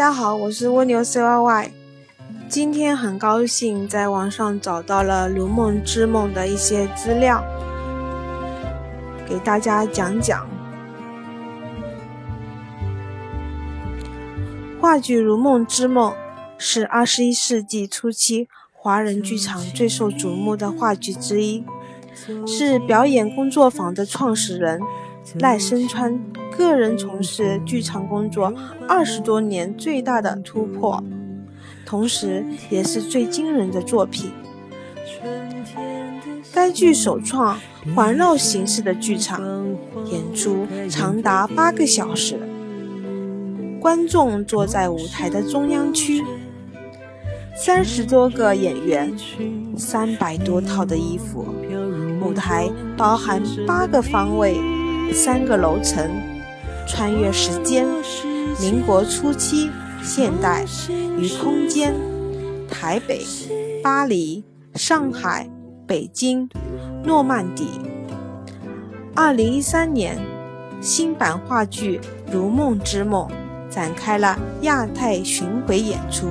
大家好，我是蜗牛 C Y Y。今天很高兴在网上找到了《如梦之梦》的一些资料，给大家讲讲。话剧《如梦之梦》是二十一世纪初期华人剧场最受瞩目的话剧之一，是表演工作坊的创始人赖声川。个人从事剧场工作二十多年，最大的突破，同时也是最惊人的作品。该剧首创环绕形式的剧场演出，长达八个小时，观众坐在舞台的中央区，三十多个演员，三百多套的衣服，舞台包含八个方位，三个楼层。穿越时间，民国初期、现代与空间，台北、巴黎、上海、北京、诺曼底。二零一三年，新版话剧《如梦之梦》展开了亚太巡回演出，《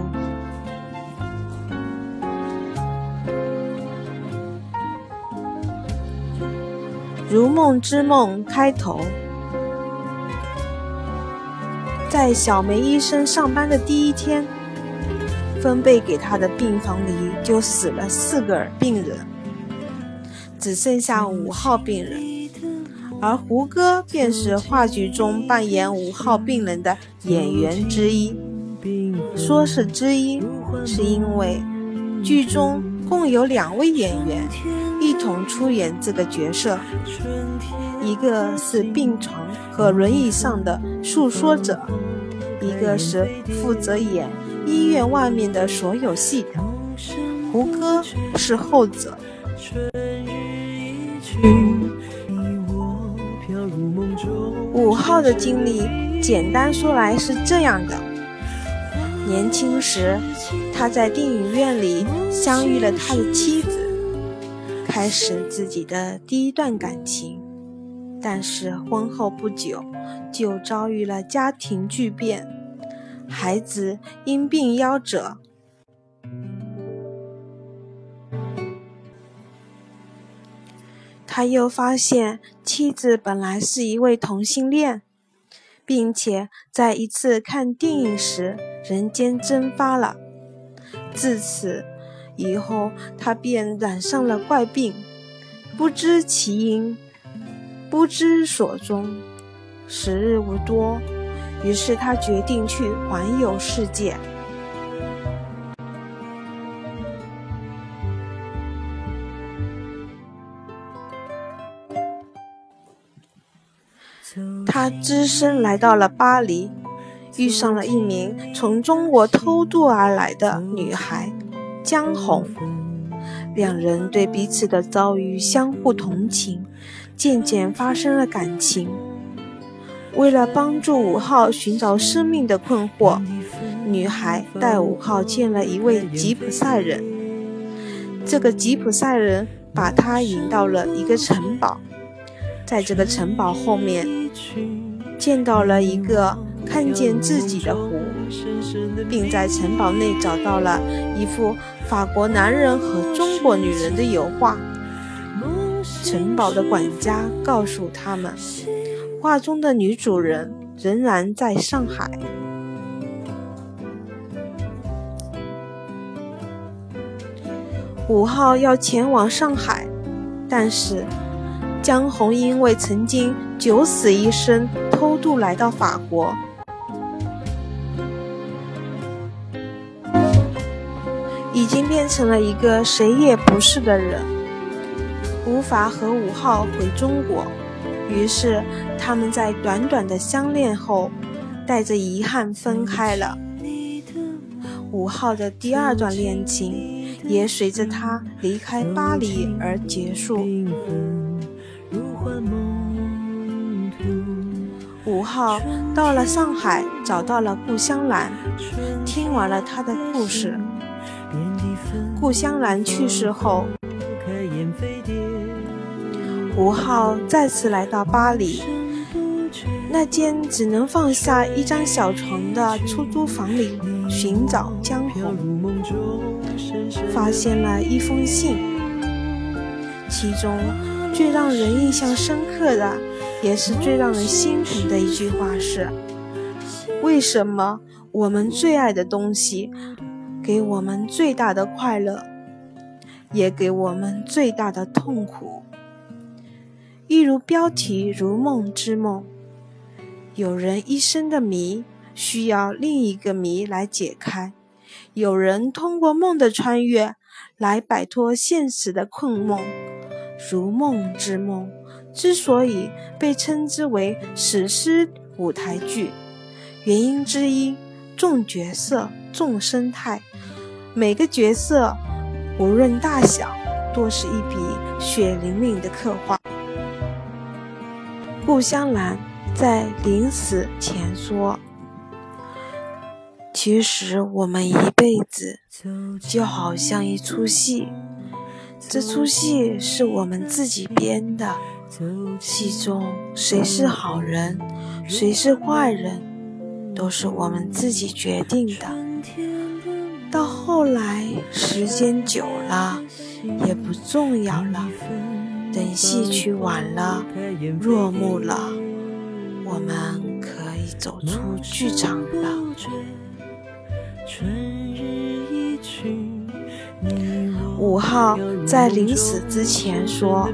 如梦之梦》开头。在小梅医生上班的第一天，分配给他的病房里就死了四个病人，只剩下五号病人，而胡歌便是话剧中扮演五号病人的演员之一。说是之一，是因为剧中共有两位演员一同出演这个角色，一个是病床和轮椅上的诉说者。一个是负责演医院外面的所有戏的，胡歌是后者。五号的经历，简单说来是这样的：年轻时，他在电影院里相遇了他的妻子，开始自己的第一段感情。但是婚后不久，就遭遇了家庭巨变，孩子因病夭折。他又发现妻子本来是一位同性恋，并且在一次看电影时人间蒸发了。自此以后，他便染上了怪病，不知其因。不知所终，时日无多，于是他决定去环游世界。他只身来到了巴黎，遇上了一名从中国偷渡而来的女孩江红，两人对彼此的遭遇相互同情。渐渐发生了感情。为了帮助五号寻找生命的困惑，女孩带五号见了一位吉普赛人。这个吉普赛人把他引到了一个城堡，在这个城堡后面见到了一个看见自己的湖，并在城堡内找到了一幅法国男人和中国女人的油画。城堡的管家告诉他们，画中的女主人仍然在上海。五号要前往上海，但是江红因为曾经九死一生偷渡来到法国，已经变成了一个谁也不是的人。无法和五号回中国，于是他们在短短的相恋后，带着遗憾分开了。五号的第二段恋情也随着他离开巴黎而结束。五号到了上海，找到了顾香兰，听完了他的故事。顾香兰去世后。五号再次来到巴黎，那间只能放下一张小床的出租房里寻找江红，发现了一封信，其中最让人印象深刻的，也是最让人心疼的一句话是：为什么我们最爱的东西，给我们最大的快乐，也给我们最大的痛苦？一如标题《如梦之梦》。有人一生的谜需要另一个谜来解开，有人通过梦的穿越来摆脱现实的困梦。如梦之梦之所以被称之为史诗舞台剧，原因之一重角色、重生态，每个角色无论大小，都是一笔血淋淋的刻画。顾香兰。在临死前说：“其实我们一辈子就好像一出戏，这出戏是我们自己编的。戏中谁是好人，谁是坏人，都是我们自己决定的。到后来，时间久了，也不重要了。等戏曲完了，落幕了。”我们可以走出剧场了。五号在临死之前说：“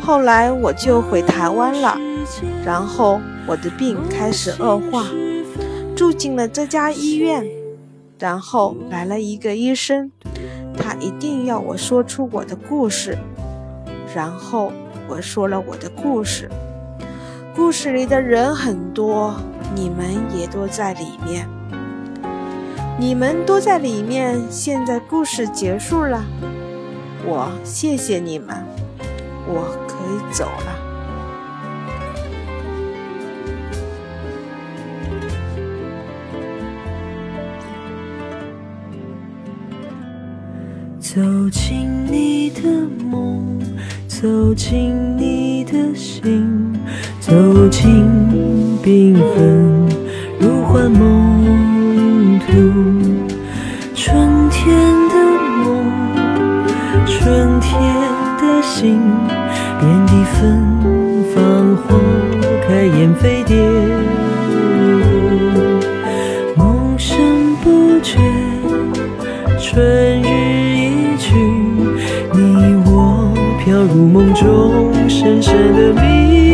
后来我就回台湾了，然后我的病开始恶化，住进了这家医院，然后来了一个医生，他一定要我说出我的故事，然后我说了我的故事。”故事里的人很多，你们也都在里面。你们都在里面。现在故事结束了，我谢谢你们，我可以走了。走进你的梦，走进你的心。走进缤纷如幻梦途，春天的梦，春天的心，遍地芬芳花开燕飞蝶你我飘入梦中深深的迷。